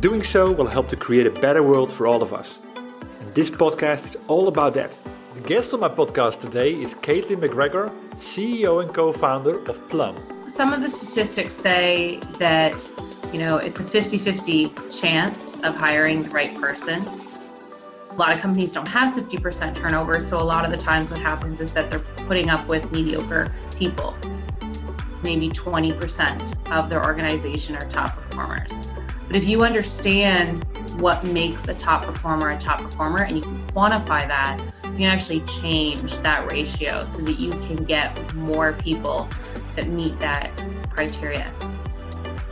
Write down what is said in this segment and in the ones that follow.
Doing so will help to create a better world for all of us. And this podcast is all about that. The guest on my podcast today is Caitlin MacGregor, CEO and co founder of Plum. Some of the statistics say that, you know, it's a 50 50 chance of hiring the right person. A lot of companies don't have 50% turnover, so a lot of the times what happens is that they're putting up with mediocre people. Maybe 20% of their organization are top performers. But if you understand what makes a top performer a top performer and you can quantify that, you can actually change that ratio so that you can get more people that meet that criteria.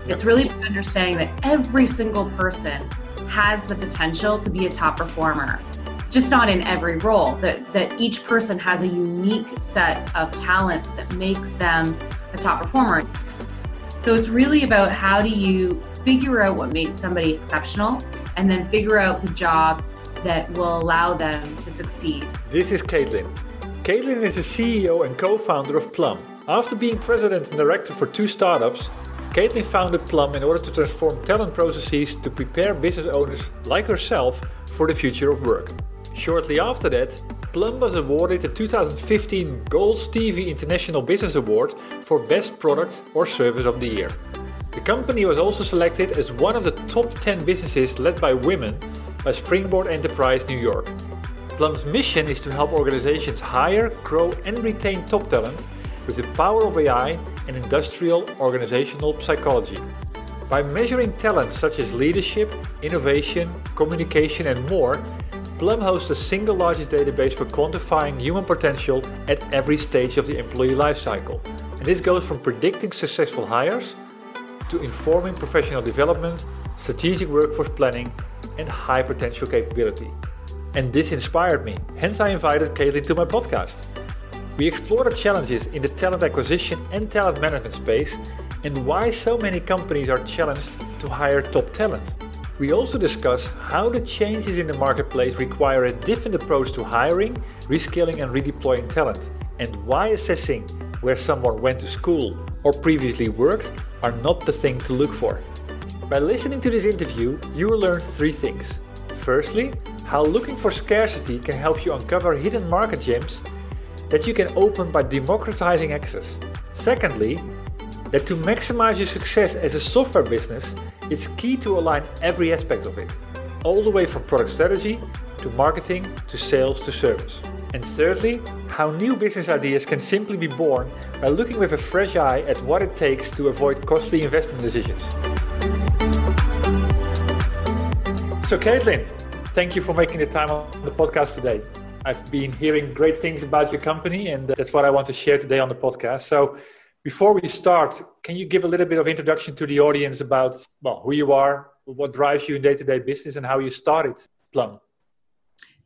It's really understanding that every single person has the potential to be a top performer, just not in every role, that, that each person has a unique set of talents that makes them a top performer. So it's really about how do you figure out what makes somebody exceptional and then figure out the jobs that will allow them to succeed. This is Caitlin. Caitlin is the CEO and co founder of Plum. After being president and director for two startups, Caitlin founded Plum in order to transform talent processes to prepare business owners like herself for the future of work. Shortly after that, Plum was awarded the 2015 Gold Stevie International Business Award for Best Product or Service of the Year. The company was also selected as one of the top 10 businesses led by women by Springboard Enterprise New York. Plum's mission is to help organizations hire, grow, and retain top talent with the power of AI and industrial organizational psychology. By measuring talents such as leadership, innovation, communication, and more, Plum hosts the single largest database for quantifying human potential at every stage of the employee lifecycle. And this goes from predicting successful hires to informing professional development, strategic workforce planning, and high potential capability. And this inspired me, hence, I invited Caitlin to my podcast. We explore the challenges in the talent acquisition and talent management space and why so many companies are challenged to hire top talent. We also discuss how the changes in the marketplace require a different approach to hiring, reskilling, and redeploying talent, and why assessing where someone went to school or previously worked are not the thing to look for. By listening to this interview, you will learn three things. Firstly, how looking for scarcity can help you uncover hidden market gems that you can open by democratizing access. Secondly, that to maximize your success as a software business, it's key to align every aspect of it, all the way from product strategy to marketing to sales to service. And thirdly, how new business ideas can simply be born by looking with a fresh eye at what it takes to avoid costly investment decisions. So, Caitlin, thank you for making the time on the podcast today. I've been hearing great things about your company, and that's what I want to share today on the podcast. So, before we start, can you give a little bit of introduction to the audience about well, who you are, what drives you in day-to-day business, and how you started Plum?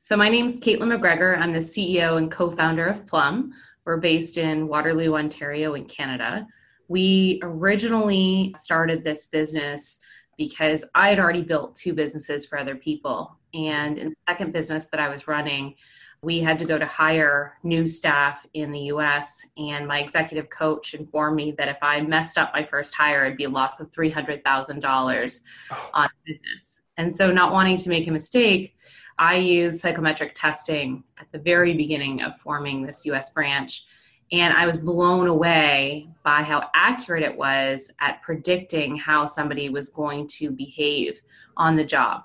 So, my name is Caitlin MacGregor. I'm the CEO and co founder of Plum. We're based in Waterloo, Ontario, in Canada. We originally started this business because I had already built two businesses for other people. And in the second business that I was running, we had to go to hire new staff in the US. And my executive coach informed me that if I messed up my first hire, it'd be a loss of $300,000 oh. on business. And so, not wanting to make a mistake, I used psychometric testing at the very beginning of forming this US branch And I was blown away by how accurate it was at predicting how somebody was going to behave on the job.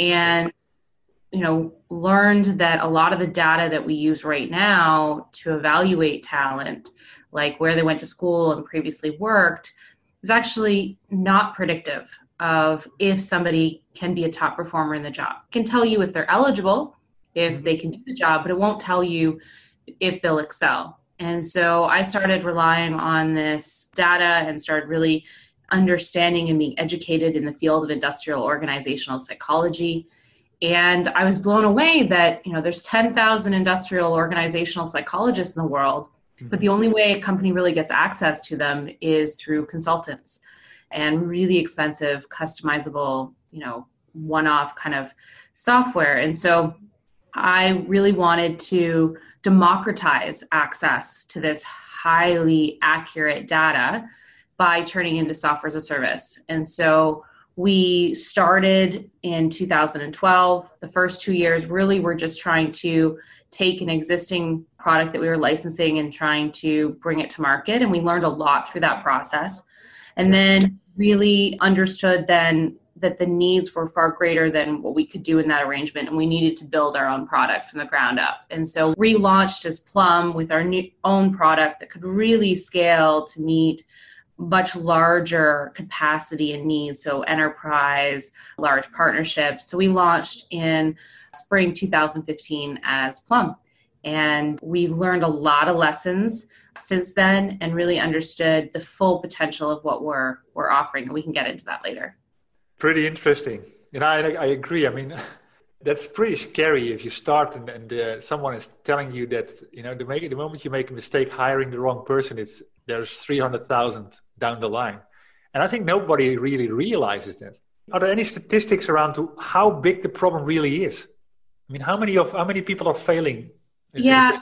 And you know, learned that a lot of the data that we use right now to evaluate talent, like where they went to school and previously worked, is actually not predictive of if somebody can be a top performer in the job. It can tell you if they're eligible, if they can do the job, but it won't tell you if they'll excel. And so I started relying on this data and started really understanding and being educated in the field of industrial organizational psychology and i was blown away that you know there's 10,000 industrial organizational psychologists in the world mm-hmm. but the only way a company really gets access to them is through consultants and really expensive customizable you know one-off kind of software and so i really wanted to democratize access to this highly accurate data by turning into software as a service and so we started in 2012. The first two years really were just trying to take an existing product that we were licensing and trying to bring it to market. And we learned a lot through that process. And then really understood then that the needs were far greater than what we could do in that arrangement and we needed to build our own product from the ground up and so relaunched as plum with our new own product that could really scale to meet much larger capacity and needs, so enterprise, large partnerships. So we launched in spring 2015 as Plum. And we've learned a lot of lessons since then and really understood the full potential of what we're we're offering. And we can get into that later. Pretty interesting. Know, I, I agree. I mean, that's pretty scary if you start and, and uh, someone is telling you that you know the, the moment you make a mistake hiring the wrong person, it's there's 300,000 down the line. And I think nobody really realizes that. Are there any statistics around to how big the problem really is? I mean, how many of how many people are failing? Yeah,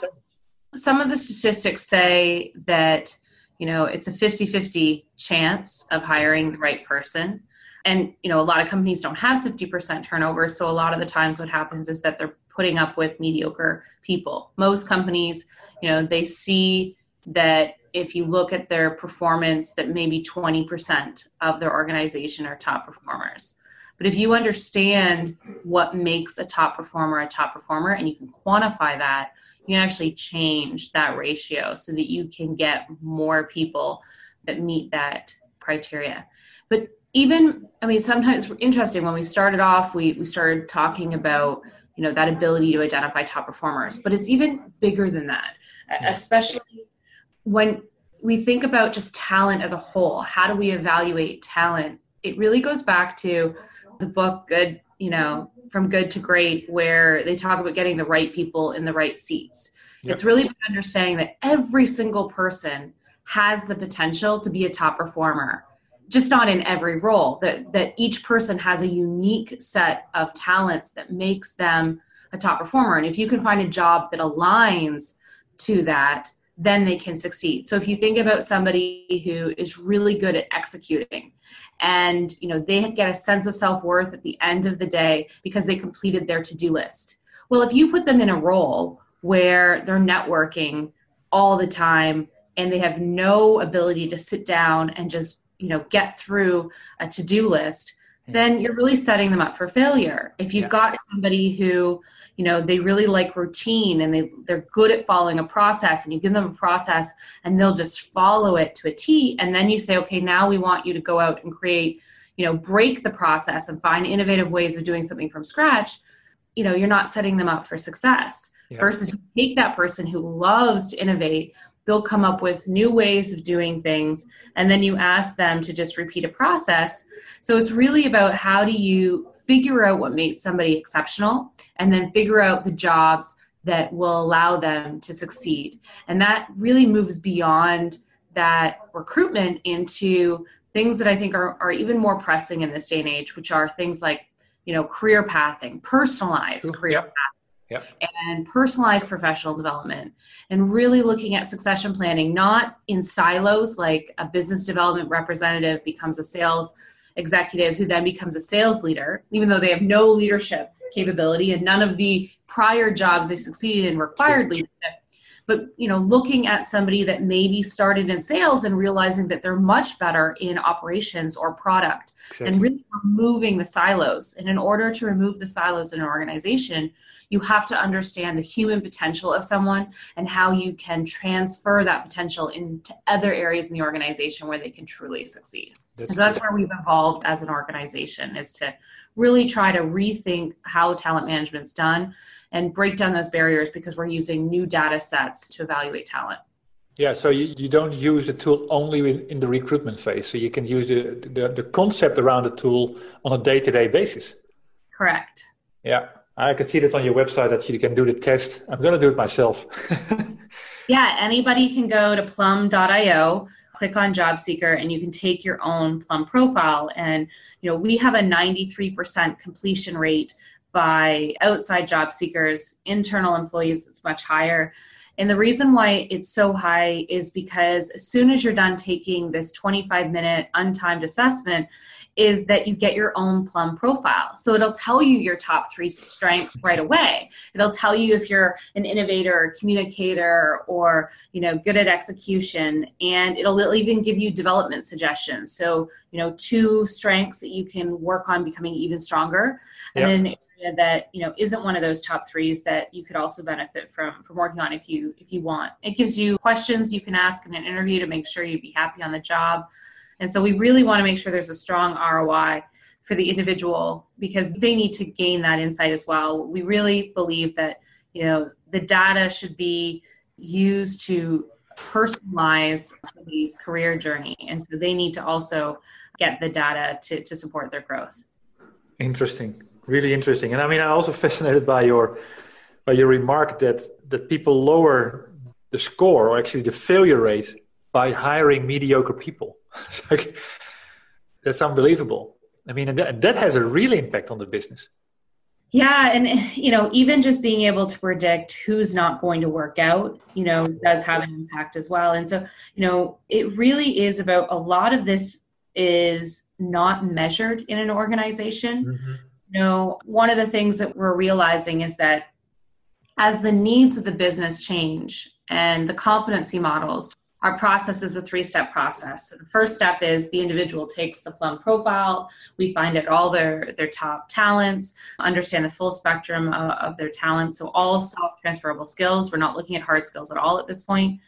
some of the statistics say that you know it's a 50-50 chance of hiring the right person. And you know, a lot of companies don't have 50% turnover, so a lot of the times what happens is that they're putting up with mediocre people. Most companies, you know, they see that if you look at their performance, that maybe 20% of their organization are top performers. But if you understand what makes a top performer a top performer and you can quantify that, you can actually change that ratio so that you can get more people that meet that criteria. But even, I mean, sometimes interesting when we started off, we, we started talking about, you know, that ability to identify top performers, but it's even bigger than that, especially when we think about just talent as a whole, how do we evaluate talent? It really goes back to the book Good, you know, from good to great, where they talk about getting the right people in the right seats. Yep. It's really understanding that every single person has the potential to be a top performer, just not in every role. That that each person has a unique set of talents that makes them a top performer. And if you can find a job that aligns to that, then they can succeed. So if you think about somebody who is really good at executing and you know they get a sense of self-worth at the end of the day because they completed their to-do list. Well, if you put them in a role where they're networking all the time and they have no ability to sit down and just, you know, get through a to-do list, then you're really setting them up for failure. If you've yeah. got somebody who you know they really like routine and they they're good at following a process and you give them a process and they'll just follow it to a T and then you say okay now we want you to go out and create you know break the process and find innovative ways of doing something from scratch you know you're not setting them up for success yeah. versus you take that person who loves to innovate they'll come up with new ways of doing things and then you ask them to just repeat a process so it's really about how do you figure out what makes somebody exceptional and then figure out the jobs that will allow them to succeed. And that really moves beyond that recruitment into things that I think are, are even more pressing in this day and age, which are things like, you know, career pathing, personalized True. career yep. pathing. Yep. and personalized professional development and really looking at succession planning not in silos like a business development representative becomes a sales executive who then becomes a sales leader, even though they have no leadership capability and none of the prior jobs they succeeded in required leadership. but you know looking at somebody that maybe started in sales and realizing that they're much better in operations or product exactly. and really removing the silos and in order to remove the silos in an organization you have to understand the human potential of someone and how you can transfer that potential into other areas in the organization where they can truly succeed that's, so that's where we've evolved as an organization is to really try to rethink how talent management's done and break down those barriers because we're using new data sets to evaluate talent. Yeah, so you, you don't use the tool only in, in the recruitment phase. So you can use the, the, the concept around the tool on a day to day basis. Correct. Yeah, I can see that on your website that you can do the test. I'm going to do it myself. yeah, anybody can go to plum.io click on job seeker and you can take your own plum profile. And you know we have a 93% completion rate by outside job seekers internal employees it's much higher. And the reason why it's so high is because as soon as you're done taking this 25 minute untimed assessment is that you get your own plum profile. So it'll tell you your top three strengths right away. It'll tell you if you're an innovator communicator or you know good at execution. And it'll even give you development suggestions. So you know two strengths that you can work on becoming even stronger. And yep. then that you know isn't one of those top threes that you could also benefit from from working on if you if you want. It gives you questions you can ask in an interview to make sure you'd be happy on the job and so we really want to make sure there's a strong ROI for the individual because they need to gain that insight as well. We really believe that, you know, the data should be used to personalize somebody's career journey. And so they need to also get the data to, to support their growth. Interesting. Really interesting. And I mean I'm also fascinated by your by your remark that that people lower the score or actually the failure rate by hiring mediocre people. it's like that's unbelievable. I mean, and that, that has a real impact on the business. Yeah, and you know, even just being able to predict who's not going to work out, you know, does have an impact as well. And so, you know, it really is about a lot of this is not measured in an organization. Mm-hmm. You know, one of the things that we're realizing is that as the needs of the business change and the competency models our process is a three step process. So the first step is the individual takes the Plum profile. We find out all their, their top talents, understand the full spectrum of, of their talents. So, all soft transferable skills. We're not looking at hard skills at all at this point.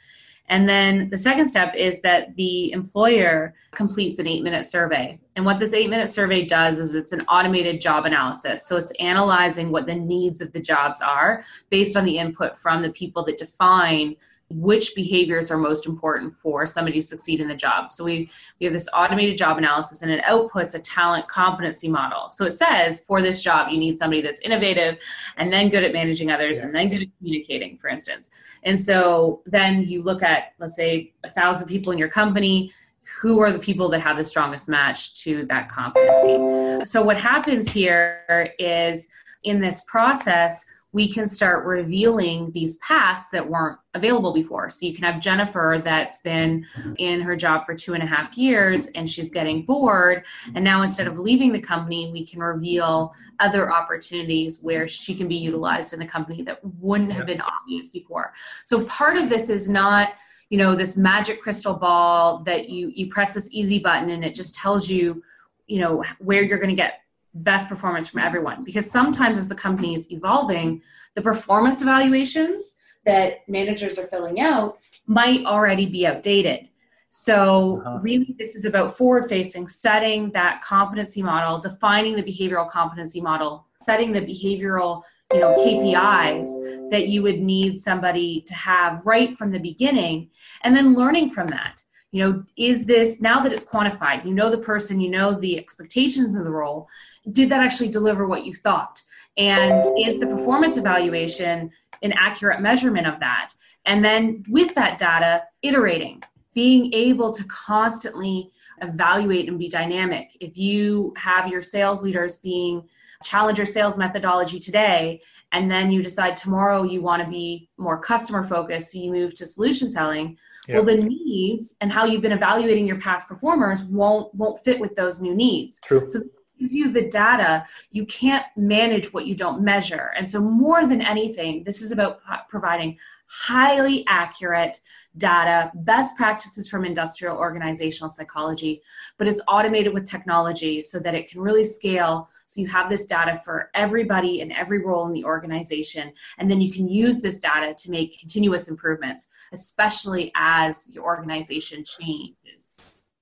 And then the second step is that the employer completes an eight minute survey. And what this eight minute survey does is it's an automated job analysis. So it's analyzing what the needs of the jobs are based on the input from the people that define which behaviors are most important for somebody to succeed in the job. So we, we have this automated job analysis and it outputs a talent competency model. So it says for this job, you need somebody that's innovative and then good at managing others yeah. and then good at communicating, for instance. And so then you look at, let's say, a thousand people in your company. Who are the people that have the strongest match to that competency? So, what happens here is in this process, we can start revealing these paths that weren't available before. So you can have Jennifer that's been in her job for two and a half years and she's getting bored. And now instead of leaving the company, we can reveal other opportunities where she can be utilized in the company that wouldn't have been obvious before. So part of this is not you know this magic crystal ball that you you press this easy button and it just tells you you know where you're going to get best performance from everyone. Because sometimes as the company is evolving the performance evaluations that managers are filling out might already be outdated. So uh-huh. really this is about forward facing setting that competency model defining the behavioral competency model setting the behavioral you know KPIs that you would need somebody to have right from the beginning and then learning from that. You know is this now that it's quantified you know the person you know the expectations of the role did that actually deliver what you thought and is the performance evaluation an accurate measurement of that and then with that data iterating being able to constantly evaluate and be dynamic if you have your sales leaders being challenge your sales methodology today and then you decide tomorrow you want to be more customer focused so you move to solution selling. Well, the needs and how you've been evaluating your past performers won't won't fit with those new needs. True. So gives you the data. You can't manage what you don't measure. And so more than anything, this is about providing highly accurate data, best practices from industrial organizational psychology, but it's automated with technology so that it can really scale. So you have this data for everybody in every role in the organization, and then you can use this data to make continuous improvements, especially as your organization changes.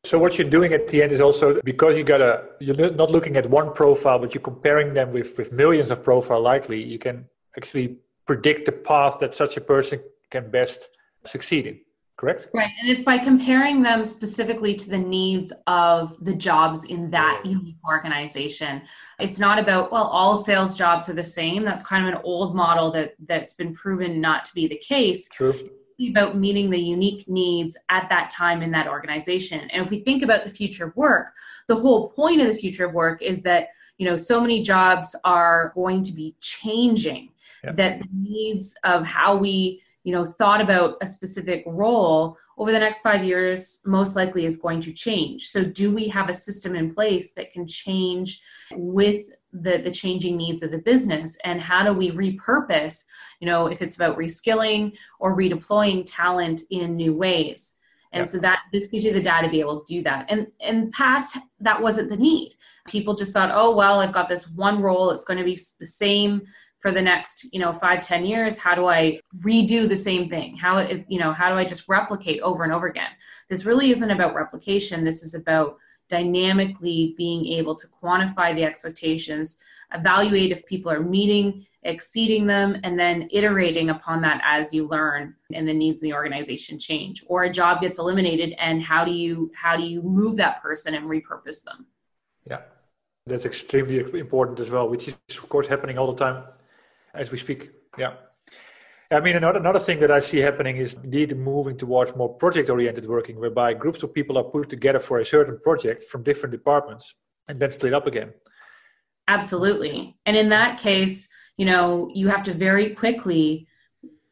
So what you're doing at the end is also because you got a you're not looking at one profile, but you're comparing them with with millions of profile likely. You can actually predict the path that such a person can best succeed in correct? Right and it's by comparing them specifically to the needs of the jobs in that unique organization. It's not about well all sales jobs are the same. That's kind of an old model that that's been proven not to be the case. True about meeting the unique needs at that time in that organization. And if we think about the future of work the whole point of the future of work is that you know so many jobs are going to be changing. Yep. that the needs of how we you know thought about a specific role over the next five years most likely is going to change. So do we have a system in place that can change with the, the changing needs of the business. And how do we repurpose you know if it's about reskilling or redeploying talent in new ways? And so that this gives you the data to be able to do that. And in past that wasn't the need. People just thought oh well i've got this one role. It's going to be the same for the next you know five ten years. How do i redo the same thing? How you know how do i just replicate over and over again? This really isn't about replication. This is about dynamically being able to quantify the expectations evaluate if people are meeting exceeding them and then iterating upon that as you learn and the needs of the organization change or a job gets eliminated and how do you how do you move that person and repurpose them yeah that's extremely important as well which is of course happening all the time as we speak. Yeah. I mean, another, another thing that I see happening is indeed moving towards more project oriented working, whereby groups of people are put together for a certain project from different departments and then split up again. Absolutely. And in that case, you know, you have to very quickly,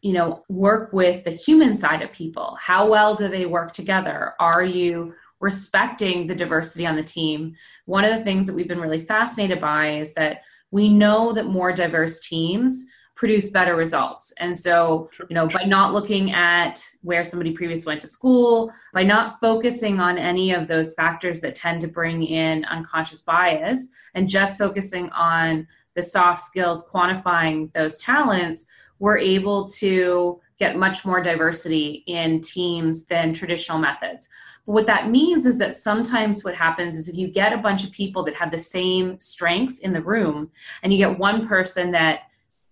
you know, work with the human side of people. How well do they work together? Are you respecting the diversity on the team? One of the things that we've been really fascinated by is that we know that more diverse teams produce better results. And so, you know, by not looking at where somebody previously went to school, by not focusing on any of those factors that tend to bring in unconscious bias, and just focusing on the soft skills, quantifying those talents, we're able to get much more diversity in teams than traditional methods But what that means is that sometimes what happens is if you get a bunch of people that have the same strengths in the room and you get one person that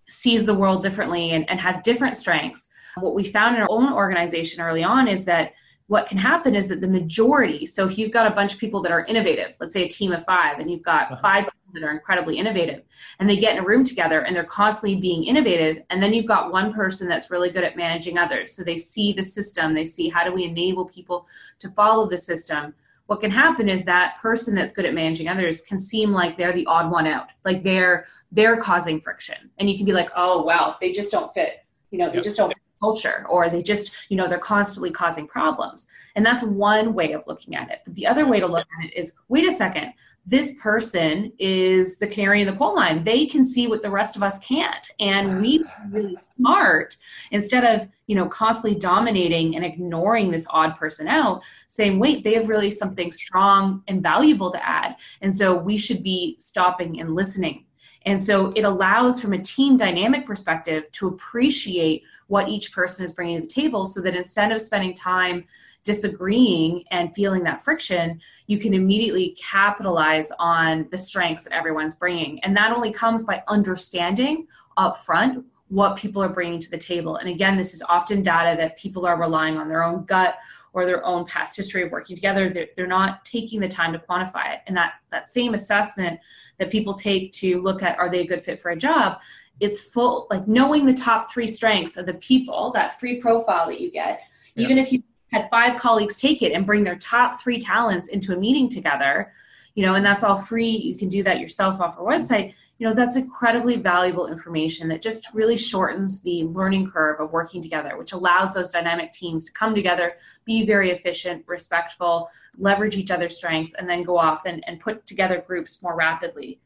sees the world differently and, and has different strengths, what we found in our own organization early on is that what can happen is that the majority so if you've got a bunch of people that are innovative let's say a team of five and you've got uh-huh. five people that are incredibly innovative and they get in a room together and they're constantly being innovative and then you've got one person that's really good at managing others so they see the system they see how do we enable people to follow the system what can happen is that person that's good at managing others can seem like they're the odd one out like they're they're causing friction. And you can be like oh wow they just don't fit you know they yep. just don't fit culture or they just you know they're constantly causing problems. And that's one way of looking at it. But the other way to look at it is wait a second this person is the canary in the coal mine. They can see what the rest of us can't. And we really smart instead of you know constantly dominating and ignoring this odd person out saying wait they have really something strong and valuable to add. And so we should be stopping and listening. And so it allows, from a team dynamic perspective, to appreciate what each person is bringing to the table so that instead of spending time disagreeing and feeling that friction, you can immediately capitalize on the strengths that everyone's bringing. And that only comes by understanding upfront what people are bringing to the table. And again, this is often data that people are relying on their own gut or their own past history of working together. They're, they're not taking the time to quantify it. And that, that same assessment that people take to look at are they a good fit for a job it's full like knowing the top three strengths of the people that free profile that you get yeah. even if you had five colleagues take it and bring their top three talents into a meeting together you know and that's all free. You can do that yourself off our website. You know that's incredibly valuable information that just really shortens the learning curve of working together which allows those dynamic teams to come together be very efficient respectful leverage each other's strengths and then go off and, and put together groups more rapidly.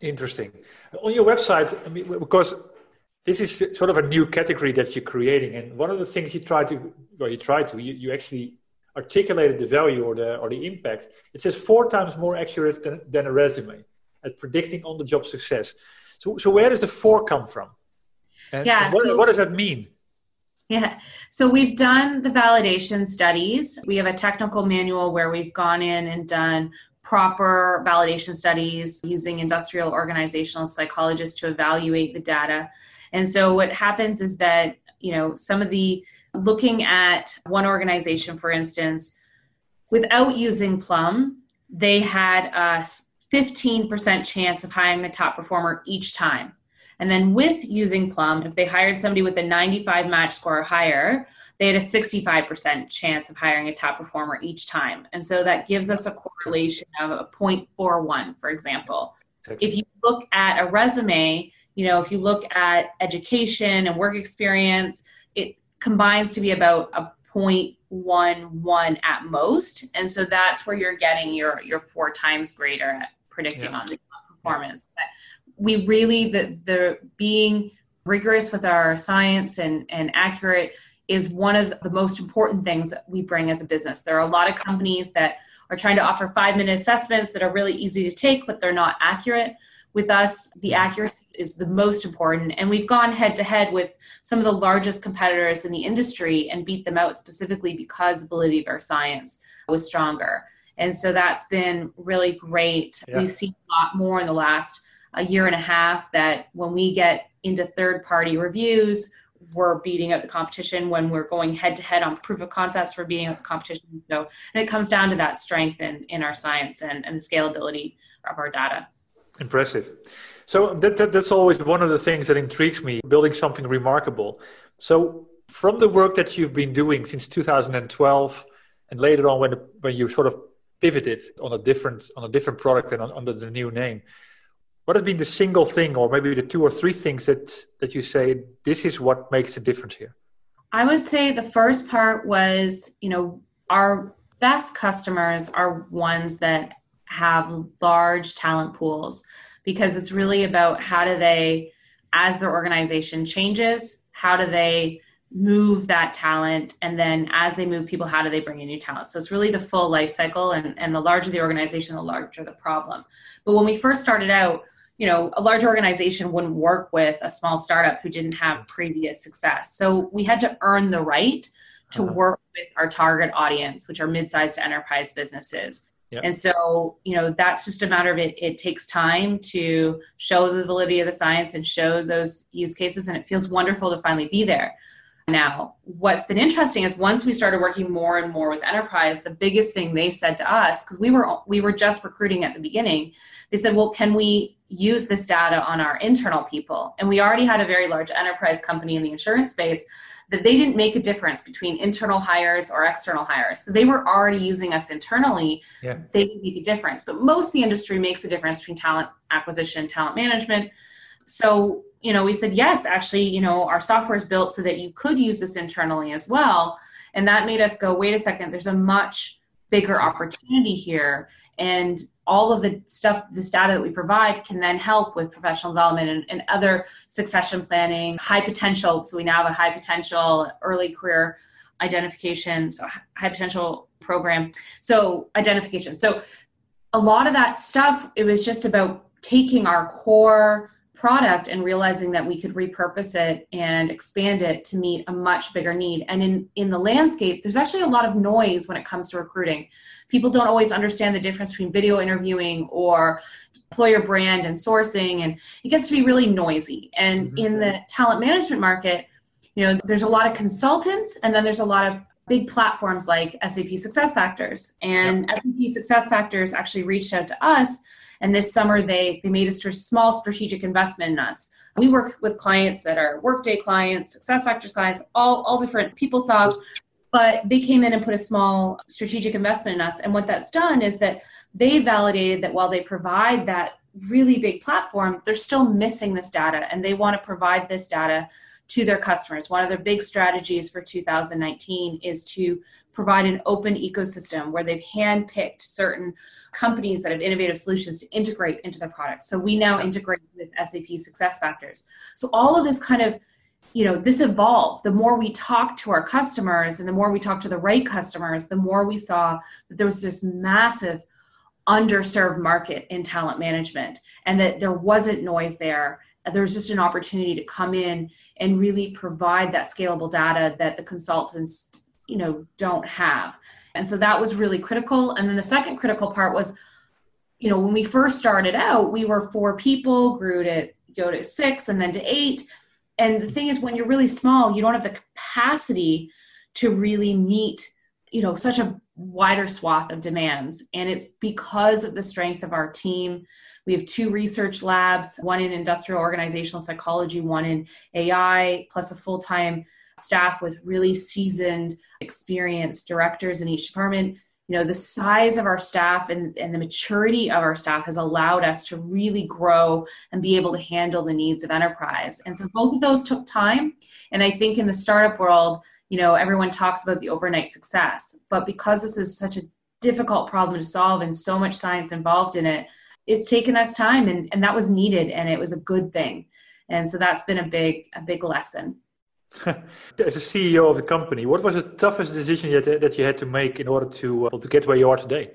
Interesting. On your website i mean because this is sort of a new category that you're creating. And one of the things you try to, well, you try to, you, you actually articulated the value or the or the impact. It says four times more accurate than, than a resume at predicting on the job success. So, so where does the four come from? And, yeah, and what, so, what does that mean? Yeah, so we've done the validation studies. We have a technical manual where we've gone in and done proper validation studies using industrial organizational psychologists to evaluate the data. And so what happens is that, you know, some of the looking at one organization, for instance, without using Plum, they had a 15% chance of hiring the top performer each time. And then with using Plum, if they hired somebody with a 95 match score or higher, they had a 65% chance of hiring a top performer each time. And so that gives us a correlation of a 0.41, for example. If you look at a resume, you know, if you look at education and work experience, it combines to be about a 0.11 at most. And so that's where you're getting your, your four times greater at predicting yeah. on the performance. But we really, the, the being rigorous with our science and, and accurate is one of the most important things that we bring as a business. There are a lot of companies that are trying to offer five minute assessments that are really easy to take, but they're not accurate. With us, the accuracy is the most important. And we've gone head to head with some of the largest competitors in the industry and beat them out specifically because the validity of our science was stronger. And so that's been really great. Yeah. We've seen a lot more in the last a year and a half that when we get into third party reviews, we're beating out the competition when we're going head to head on proof of concepts we're beating out the competition so and it comes down to that strength in, in our science and, and the scalability of our data impressive. So that, that, that's always one of the things that intrigues me building something remarkable. So from the work that you've been doing since 2012 and later on when, when you sort of pivoted on a different on a different product and on, under the new name what has been the single thing or maybe the two or three things that that you say this is what makes a difference here i would say the first part was you know our best customers are ones that have large talent pools because it's really about how do they as their organization changes how do they move that talent? And then as they move people how do they bring in new talent? So it's really the full life cycle and, and the larger the organization the larger the problem. But when we first started out you know a large organization wouldn't work with a small startup who didn't have previous success. So we had to earn the right to uh-huh. work with our target audience which are mid-sized enterprise businesses and so you know that's just a matter of it it takes time to show the validity of the science and show those use cases and it feels wonderful to finally be there. Now what's been interesting is once we started working more and more with enterprise the biggest thing they said to us because we were we were just recruiting at the beginning they said well can we use this data on our internal people? And we already had a very large enterprise company in the insurance space that they didn't make a difference between internal hires or external hires. So they were already using us internally. Yeah. they didn't make a difference. But most of the industry makes a difference between talent acquisition and talent management. So you know we said yes actually you know our software is built so that you could use this internally as well. And that made us go wait a second there's a much bigger opportunity here. And all of the stuff this data that we provide can then help with professional development and, and other succession planning high potential. So we now have a high potential early career identification so high potential program. So identification. So a lot of that stuff it was just about taking our core product and realizing that we could repurpose it and expand it to meet a much bigger need and in in the landscape there's actually a lot of noise when it comes to recruiting people don't always understand the difference between video interviewing or employer brand and sourcing and it gets to be really noisy and mm-hmm. in the talent management market you know there's a lot of consultants and then there's a lot of big platforms like SAP SuccessFactors and yep. SAP SuccessFactors actually reached out to us and this summer, they, they made a st- small strategic investment in us. We work with clients that are Workday clients, SuccessFactors clients, all, all different PeopleSoft, but they came in and put a small strategic investment in us. And what that's done is that they validated that while they provide that really big platform, they're still missing this data and they want to provide this data to their customers. One of their big strategies for 2019 is to provide an open ecosystem where they've handpicked certain companies that have innovative solutions to integrate into their products. So we now integrate with SAP SuccessFactors. So all of this kind of you know this evolved the more we talked to our customers and the more we talked to the right customers the more we saw that there was this massive underserved market in talent management and that there wasn't noise there there's just an opportunity to come in and really provide that scalable data that the consultants you know don't have. And so that was really critical. And then the second critical part was you know when we first started out we were four people grew to go to six and then to eight. And the thing is when you're really small you don't have the capacity to really meet you know such a wider swath of demands. And it's because of the strength of our team. We have two research labs one in industrial organizational psychology one in ai plus a full-time staff with really seasoned experienced directors in each department. You know the size of our staff and, and the maturity of our staff has allowed us to really grow and be able to handle the needs of enterprise. And so both of those took time. And i think in the startup world you know everyone talks about the overnight success but because this is such a difficult problem to solve and so much science involved in it it's taken us time and, and that was needed and it was a good thing. And so that's been a big a big lesson As a CEO of the company, what was the toughest decision that, that you had to make in order to, uh, to get where you are today?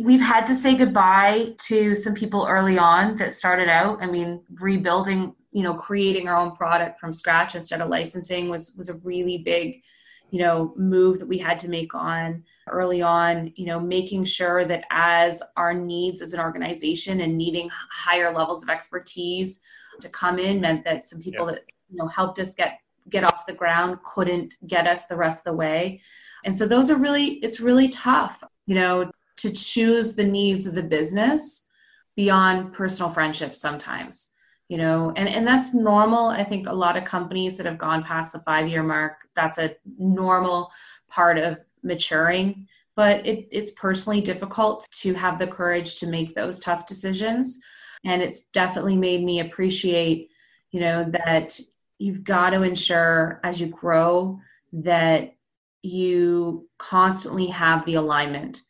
We've had to say goodbye to some people early on that started out. I mean, rebuilding, you know, creating our own product from scratch instead of licensing was was a really big, you know, move that we had to make on early on, you know, making sure that as our needs as an organization and needing higher levels of expertise to come in meant that some people that, you know, helped us get get off the ground couldn't get us the rest of the way. And so those are really it's really tough you know to choose the needs of the business beyond personal friendships sometimes you know and and that's normal. I think a lot of companies that have gone past the 5 year mark that's a normal part of maturing but it, it's personally difficult to have the courage to make those tough decisions. And it's definitely made me appreciate you know that you've got to ensure as you grow that you constantly have the alignment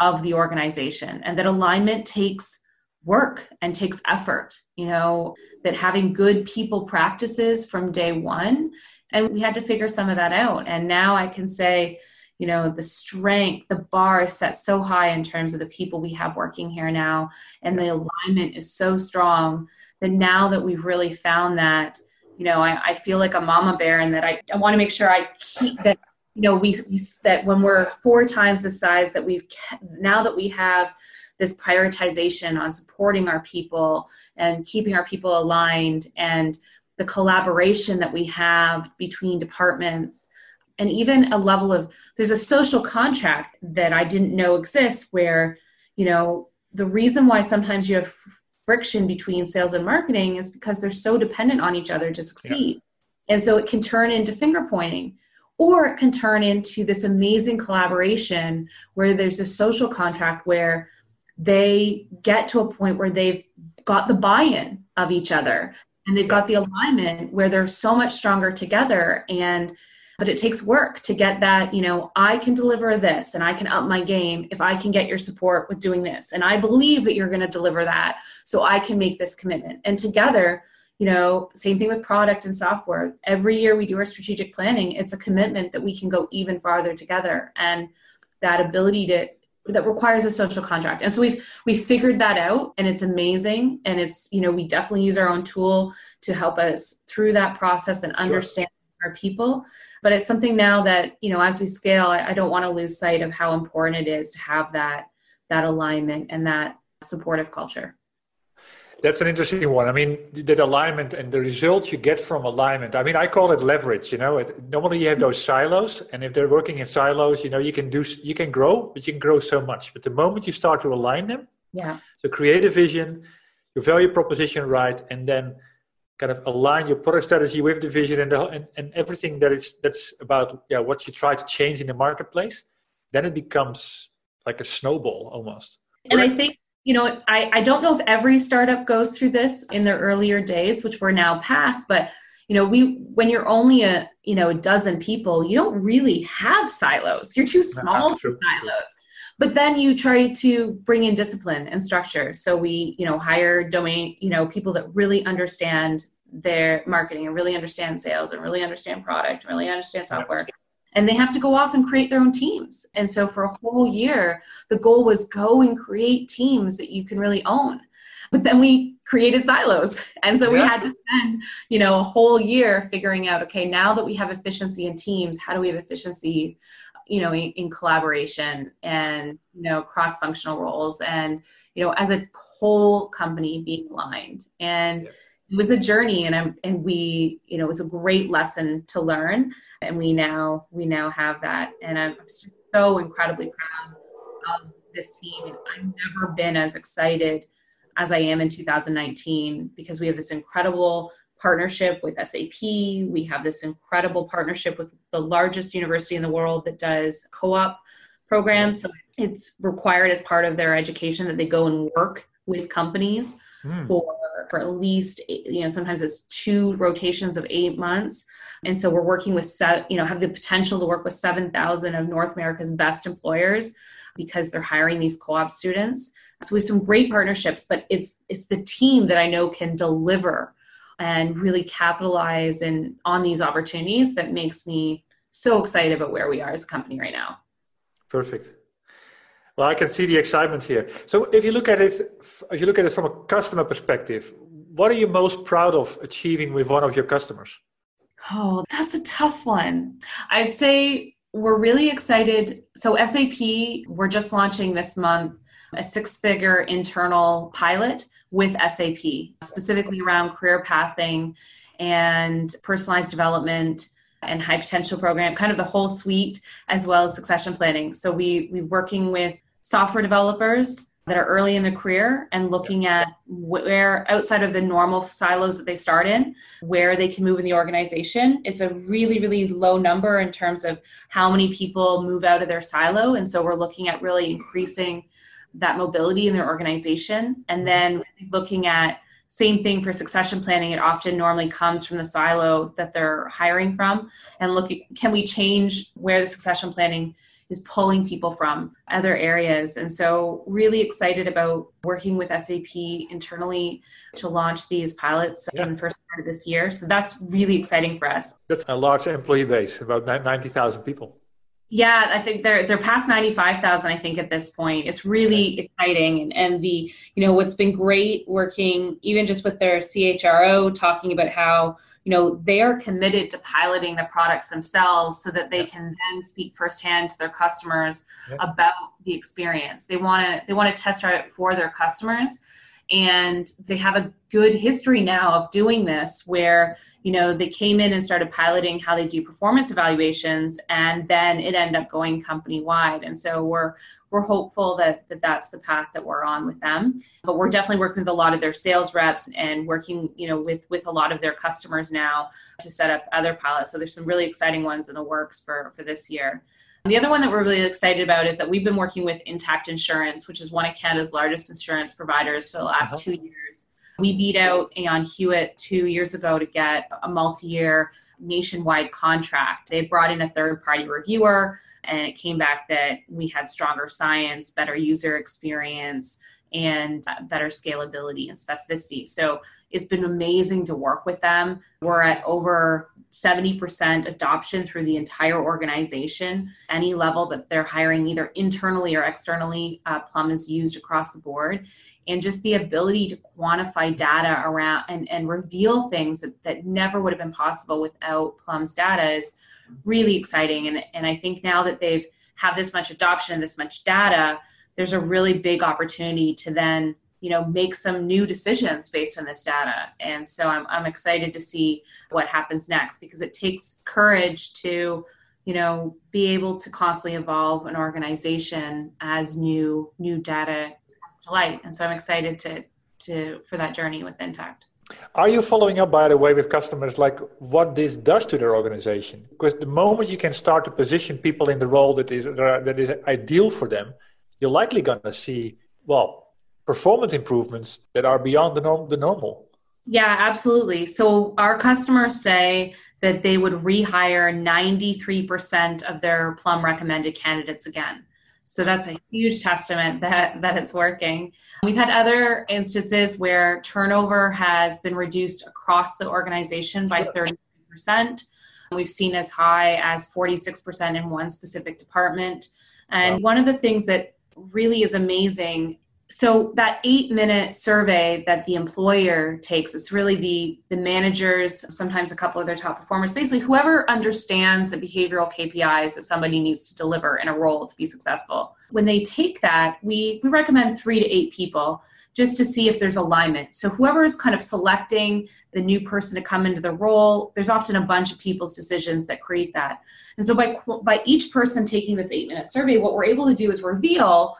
of the organization and that alignment takes work and takes effort you know that having good people practices from day one and we had to figure some of that out. And now i can say you know the strength the bar is set so high in terms of the people we have working here now and the alignment is so strong that now that we've really found that you know I, I feel like a mama bear and that I, I want to make sure I keep that you know we, we that when we're four times the size that we've now that we have this prioritization on supporting our people and keeping our people aligned and the collaboration that we have between departments and even a level of there's a social contract that I didn't know exists where you know the reason why sometimes you have friction between sales and marketing is because they're so dependent on each other to succeed. Yeah. And so it can turn into finger pointing or it can turn into this amazing collaboration where there's a social contract where they get to a point where they've got the buy-in of each other and they've got the alignment where they're so much stronger together and but it takes work to get that you know i can deliver this and i can up my game if i can get your support with doing this. And i believe that you're going to deliver that so i can make this commitment. And together you know same thing with product and software. Every year we do our strategic planning it's a commitment that we can go even farther together. And that ability to that requires a social contract. And so we've we figured that out and it's amazing. And it's you know we definitely use our own tool to help us through that process and understand. Our people but it's something now that you know as we scale I, I don't want to lose sight of how important it is to have that that alignment and that supportive culture that's an interesting one. I mean, that alignment and the result you get from alignment. I mean, I call it leverage. You know, it, normally you have those silos, and if they're working in silos, you know, you can do you can grow, but you can grow so much. But the moment you start to align them, yeah, so create a vision, your value proposition right, and then kind of align your product strategy with the vision and, the, and, and everything that is that's about yeah what you try to change in the marketplace then it becomes like a snowball almost. And i think you know I, I don't know if every startup goes through this in their earlier days which we're now past but you know we when you're only a you know a dozen people you don't really have silos. You're too small for silos but then you try to bring in discipline and structure. So we you know hire domain you know people that really understand their marketing and really understand sales and really understand product and really understand software. And they have to go off and create their own teams. And so for a whole year the goal was go and create teams that you can really own. But then we created silos. And so we had to spend you know a whole year figuring out okay now that we have efficiency in teams how do we have efficiency you know in, in collaboration and you know cross functional roles and you know as a whole company being aligned. And yeah. it was a journey and I'm, and we you know it was a great lesson to learn. And we now we now have that. And i'm just so incredibly proud of this team. And i've never been as excited as I am in 2019 because we have this incredible partnership with SAP. We have this incredible partnership with the largest university in the world that does co op programs. So it's required as part of their education that they go and work with companies mm. for, for at least, you know, sometimes it's two rotations of eight months. And so we're working with, you know, have the potential to work with 7,000 of North America's best employers because they're hiring these co-op students. So we have some great partnerships, but it's it's the team that I know can deliver and really capitalize and on these opportunities that makes me so excited about where we are as a company right now. Perfect. Well, I can see the excitement here. So if you look at it, if you look at it from a customer perspective, what are you most proud of achieving with one of your customers? Oh, that's a tough one. I'd say we're really excited. So, SAP, we're just launching this month a six figure internal pilot with SAP, specifically around career pathing and personalized development and high potential program, kind of the whole suite, as well as succession planning. So, we, we're working with software developers that are early in their career and looking at where outside of the normal silos that they start in where they can move in the organization. It's a really really low number in terms of how many people move out of their silo. And so we're looking at really increasing that mobility in their organization and mm-hmm. then looking at same thing for succession planning it often normally comes from the silo that they're hiring from and look can we change where the succession planning is pulling people from other areas. And so, really excited about working with SAP internally to launch these pilots yeah. in the first part of this year. So, that's really exciting for us. That's a large employee base, about 90,000 people. Yeah, I think they're they're past ninety five thousand. I think at this point, it's really exciting, and and the you know what's been great working even just with their CHRO talking about how you know they are committed to piloting the products themselves so that they can then speak firsthand to their customers about the experience. They want to they want to test drive it for their customers, and they have a good history now of doing this where you know they came in and started piloting how they do performance evaluations and then it ended up going company wide and so we're we're hopeful that, that that's the path that we're on with them. But we're definitely working with a lot of their sales reps and working you know with with a lot of their customers now to set up other pilots. So there's some really exciting ones in the works for for this year the other one that we're really excited about is that we've been working with Intact Insurance, which is one of Canada's largest insurance providers for the last uh-huh. two years. We beat out Aon Hewitt two years ago to get a multi year nationwide contract. They brought in a third party reviewer, and it came back that we had stronger science, better user experience, and better scalability and specificity. So it's been amazing to work with them. We're at over 70% adoption through the entire organization. Any level that they're hiring, either internally or externally, uh, Plum is used across the board. And just the ability to quantify data around and, and reveal things that, that never would have been possible without Plum's data is really exciting. And, and I think now that they've have this much adoption and this much data, there's a really big opportunity to then you know make some new decisions based on this data. And so I'm, I'm excited to see what happens next because it takes courage to you know be able to constantly evolve an organization as new new data comes to light. And so i'm excited to to for that journey with intact. Are you following up by the way with customers like what this does to their organization? Because the moment you can start to position people in the role that is that is ideal for them you're likely going to see well performance improvements that are beyond the, norm, the normal. Yeah, absolutely. So our customers say that they would rehire 93% of their Plum recommended candidates again. So that's a huge testament that, that it's working. We've had other instances where turnover has been reduced across the organization by 30%. We've seen as high as 46% in one specific department. And wow. one of the things that really is amazing so that eight minute survey that the employer takes it's really the the managers sometimes a couple of their top performers basically whoever understands the behavioral kpis that somebody needs to deliver in a role to be successful. When they take that we we recommend three to eight people just to see if there's alignment. So whoever is kind of selecting the new person to come into the role there's often a bunch of people's decisions that create that. And so by by each person taking this eight minute survey what we're able to do is reveal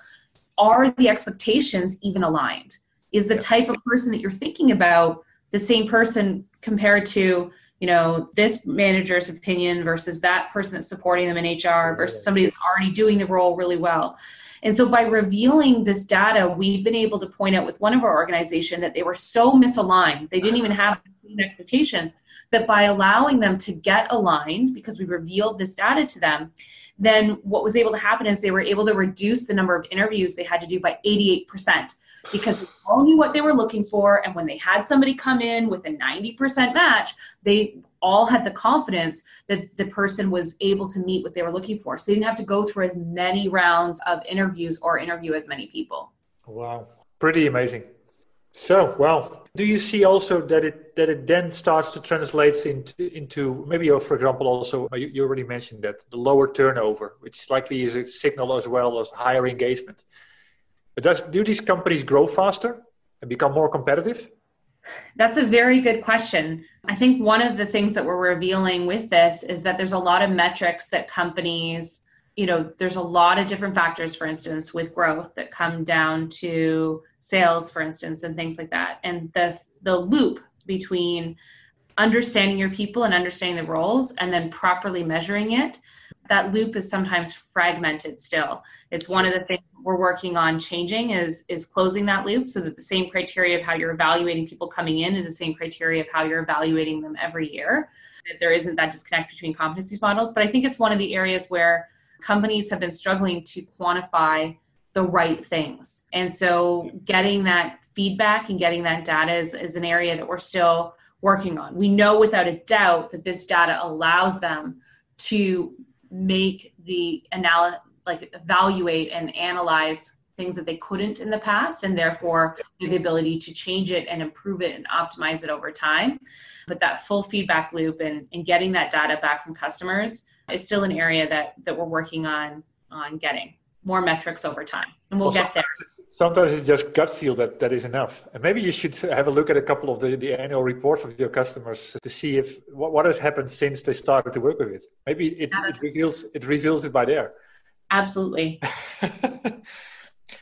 are the expectations even aligned? Is the yeah. type of person that you're thinking about the same person compared to, you know, this manager's opinion versus that person that's supporting them in HR versus somebody that's already doing the role really well? And so by revealing this data, we've been able to point out with one of our organization that they were so misaligned. They didn't even have expectations that by allowing them to get aligned because we revealed this data to them, then what was able to happen is they were able to reduce the number of interviews they had to do by 88% because they all knew what they were looking for. And when they had somebody come in with a 90% match, they all had the confidence that the person was able to meet what they were looking for. So they didn't have to go through as many rounds of interviews or interview as many people. Wow. Pretty amazing. So, well, do you see also that it that it then starts to translate into into maybe, oh, for example, also uh, you, you already mentioned that the lower turnover, which likely is a signal as well as higher engagement. But does do these companies grow faster and become more competitive? That's a very good question. I think one of the things that we're revealing with this is that there's a lot of metrics that companies, you know, there's a lot of different factors, for instance, with growth that come down to sales for instance and things like that. And the the loop between understanding your people and understanding the roles and then properly measuring it that loop is sometimes fragmented still. It's one of the things we're working on changing is is closing that loop so that the same criteria of how you're evaluating people coming in is the same criteria of how you're evaluating them every year. That there isn't that disconnect between competency models but i think it's one of the areas where companies have been struggling to quantify the right things. And so getting that feedback and getting that data is, is an area that we're still working on. We know without a doubt that this data allows them to make the analysis like evaluate and analyze things that they couldn't in the past and therefore the ability to change it and improve it and optimize it over time but that full feedback loop and, and getting that data back from customers is still an area that that we're working on on getting more metrics over time. And we'll, well get there. sometimes it's just gut feel that that is enough. And maybe you should have a look at a couple of the, the annual reports of your customers to see if what, what has happened since they started to work with it. Maybe it, it reveals it reveals it by there. Absolutely.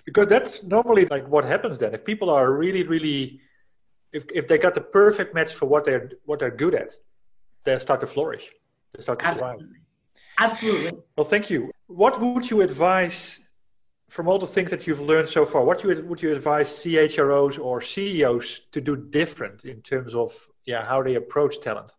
Because that's normally like what happens then. If people are really really if, if they got the perfect match for what they're what they're good at they start to flourish. They start to absolutely. thrive Absolutely. Well, thank you. What would you advise from all the things that you've learned so far? What would you advise CHROs or CEOs to do different in terms of yeah how they approach talent?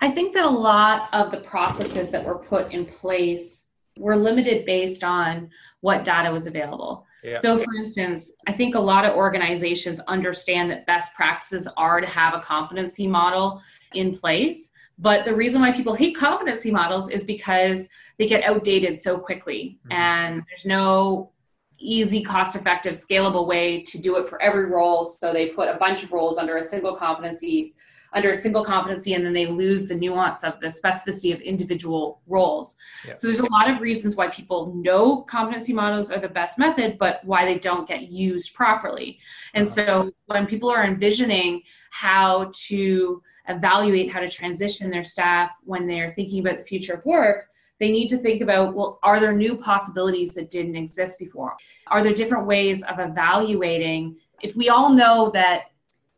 I think that a lot of the processes that were put in place were limited based on what data was available. Yeah. So, for instance, I think a lot of organizations understand that best practices are to have a competency model in place. But the reason why people hate competency models is because they get outdated so quickly mm-hmm. and there's no easy, cost effective, scalable way to do it for every role. So they put a bunch of roles under a single competency under a single competency and then they lose the nuance of the specificity of individual roles. So there's a lot of reasons why people know competency models are the best method, but why they don't get used properly. And uh-huh. so when people are envisioning how to evaluate how to transition their staff when they're thinking about the future of work, they need to think about well, are there new possibilities that didn't exist before? Are there different ways of evaluating? If we all know that,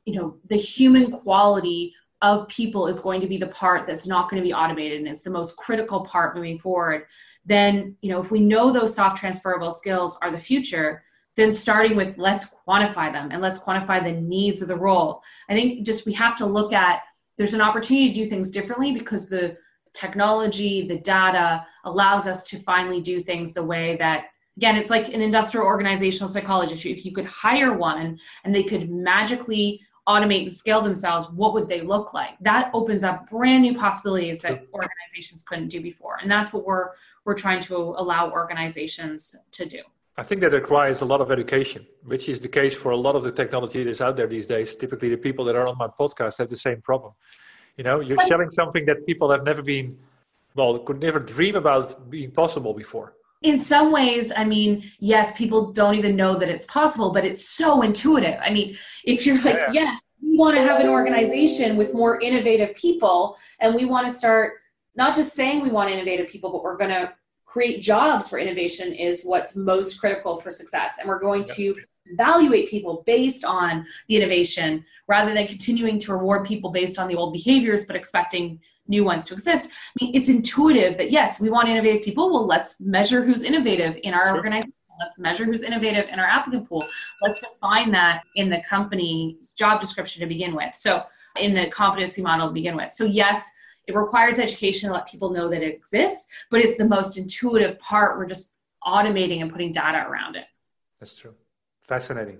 you know, the human quality of people is going to be the part that's not going to be automated and it's the most critical part moving forward, then, you know, if we know those soft transferable skills are the future, then starting with let's quantify them and let's quantify the needs of the role. I think just we have to look at there's an opportunity to do things differently because the technology, the data allows us to finally do things the way that again it's like an industrial organizational psychologist if you could hire one and they could magically automate and scale themselves what would they look like? That opens up brand new possibilities that organizations couldn't do before. And that's what we're we're trying to allow organizations to do I think that requires a lot of education, which is the case for a lot of the technology that's out there these days. Typically, the people that are on my podcast have the same problem. You know, you're selling something that people have never been, well, could never dream about being possible before. In some ways, I mean, yes, people don't even know that it's possible, but it's so intuitive. I mean, if you're like, yeah. yes, we want to have an organization with more innovative people, and we want to start not just saying we want innovative people, but we're going to create jobs for innovation is what's most critical for success. And we're going to evaluate people based on the innovation rather than continuing to reward people based on the old behaviors but expecting new ones to exist. I mean, it's intuitive that yes, we want innovative people. Well, let's measure who's innovative in our sure. organization. Let's measure who's innovative in our applicant pool. Let's define that in the company's job description to begin with. So, in the competency model to begin with. So, yes, it requires education to let people know that it exists, but it's the most intuitive part. We're just automating and putting data around it. That's true. Fascinating.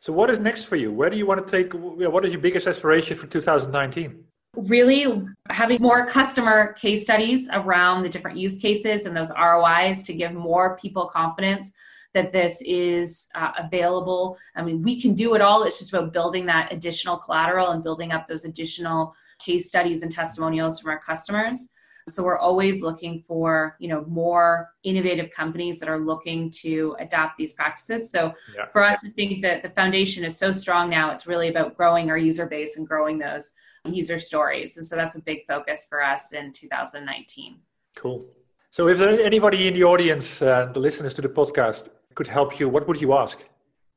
So, what is next for you? Where do you want to take? What is your biggest aspiration for 2019? Really having more customer case studies around the different use cases and those ROIs to give more people confidence that this is uh, available. I mean, we can do it all. It's just about building that additional collateral and building up those additional case studies and testimonials from our customers. So we're always looking for, you know, more innovative companies that are looking to adopt these practices. So yeah. for us, I think that the foundation is so strong now. It's really about growing our user base and growing those user stories. And so that's a big focus for us in 2019. Cool. So if there anybody in the audience, uh, the listeners to the podcast, could help you, what would you ask?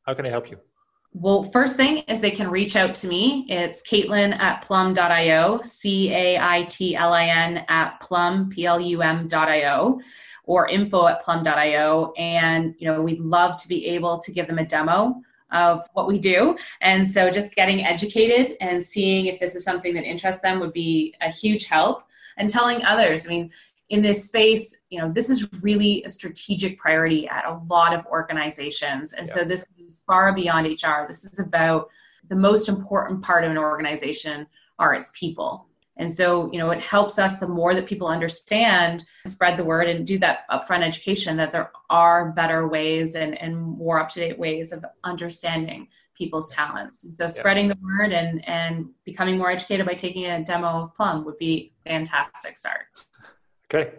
How can I help you? Well, first thing is they can reach out to me. It's Caitlin at plum.io, C A I T L I N at plum, P L U M.io, or info at plum.io. And, you know, we'd love to be able to give them a demo of what we do. And so just getting educated and seeing if this is something that interests them would be a huge help. And telling others, I mean, in this space, you know, this is really a strategic priority at a lot of organizations. And yeah. so this is far beyond HR. This is about the most important part of an organization are its people. And so, you know, it helps us the more that people understand, spread the word and do that upfront education that there are better ways and, and more up to date ways of understanding people's talents. And so spreading yeah. the word and, and becoming more educated by taking a demo of Plum would be fantastic start. Okay,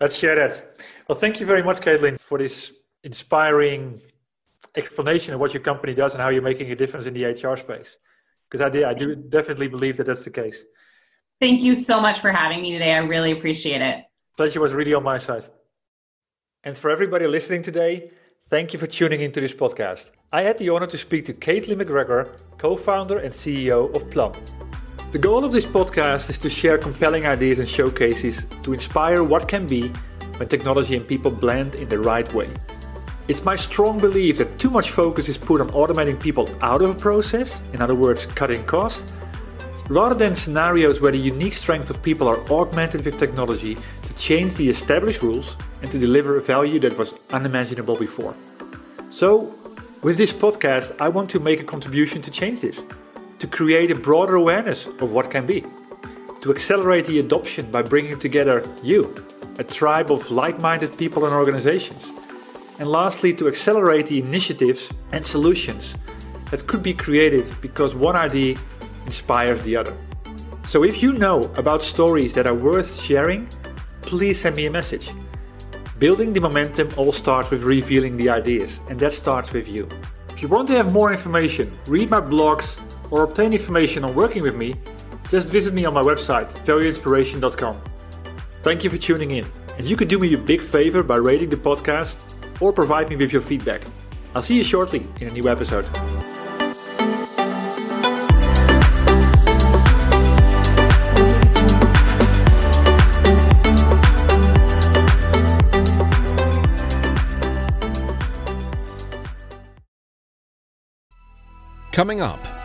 let's share that. Well, thank you very much, Caitlin, for this inspiring explanation of what your company does and how you're making a difference in the HR space. Because I, do, I do definitely believe that that's the case. Thank you so much for having me today. I really appreciate it. Pleasure was really on my side. And for everybody listening today, thank you for tuning into this podcast. I had the honor to speak to Caitlin MacGregor, co founder and CEO of Plum. The goal of this podcast is to share compelling ideas and showcases to inspire what can be when technology and people blend in the right way. It's my strong belief that too much focus is put on automating people out of a process, in other words, cutting costs, rather than scenarios where the unique strength of people are augmented with technology to change the established rules and to deliver a value that was unimaginable before. So, with this podcast, I want to make a contribution to change this to create a broader awareness of what can be, to accelerate the adoption by bringing together you, a tribe of like minded people and organizations, and lastly, to accelerate the initiatives and solutions that could be created because one idea inspires the other. So if you know about stories that are worth sharing, please send me a message. Building the momentum all starts with revealing the ideas, and that starts with you. If you want to have more information, read my blogs, or obtain information on working with me, just visit me on my website, valueinspiration.com. Thank you for tuning in, and you could do me a big favor by rating the podcast or provide me with your feedback. I'll see you shortly in a new episode. Coming up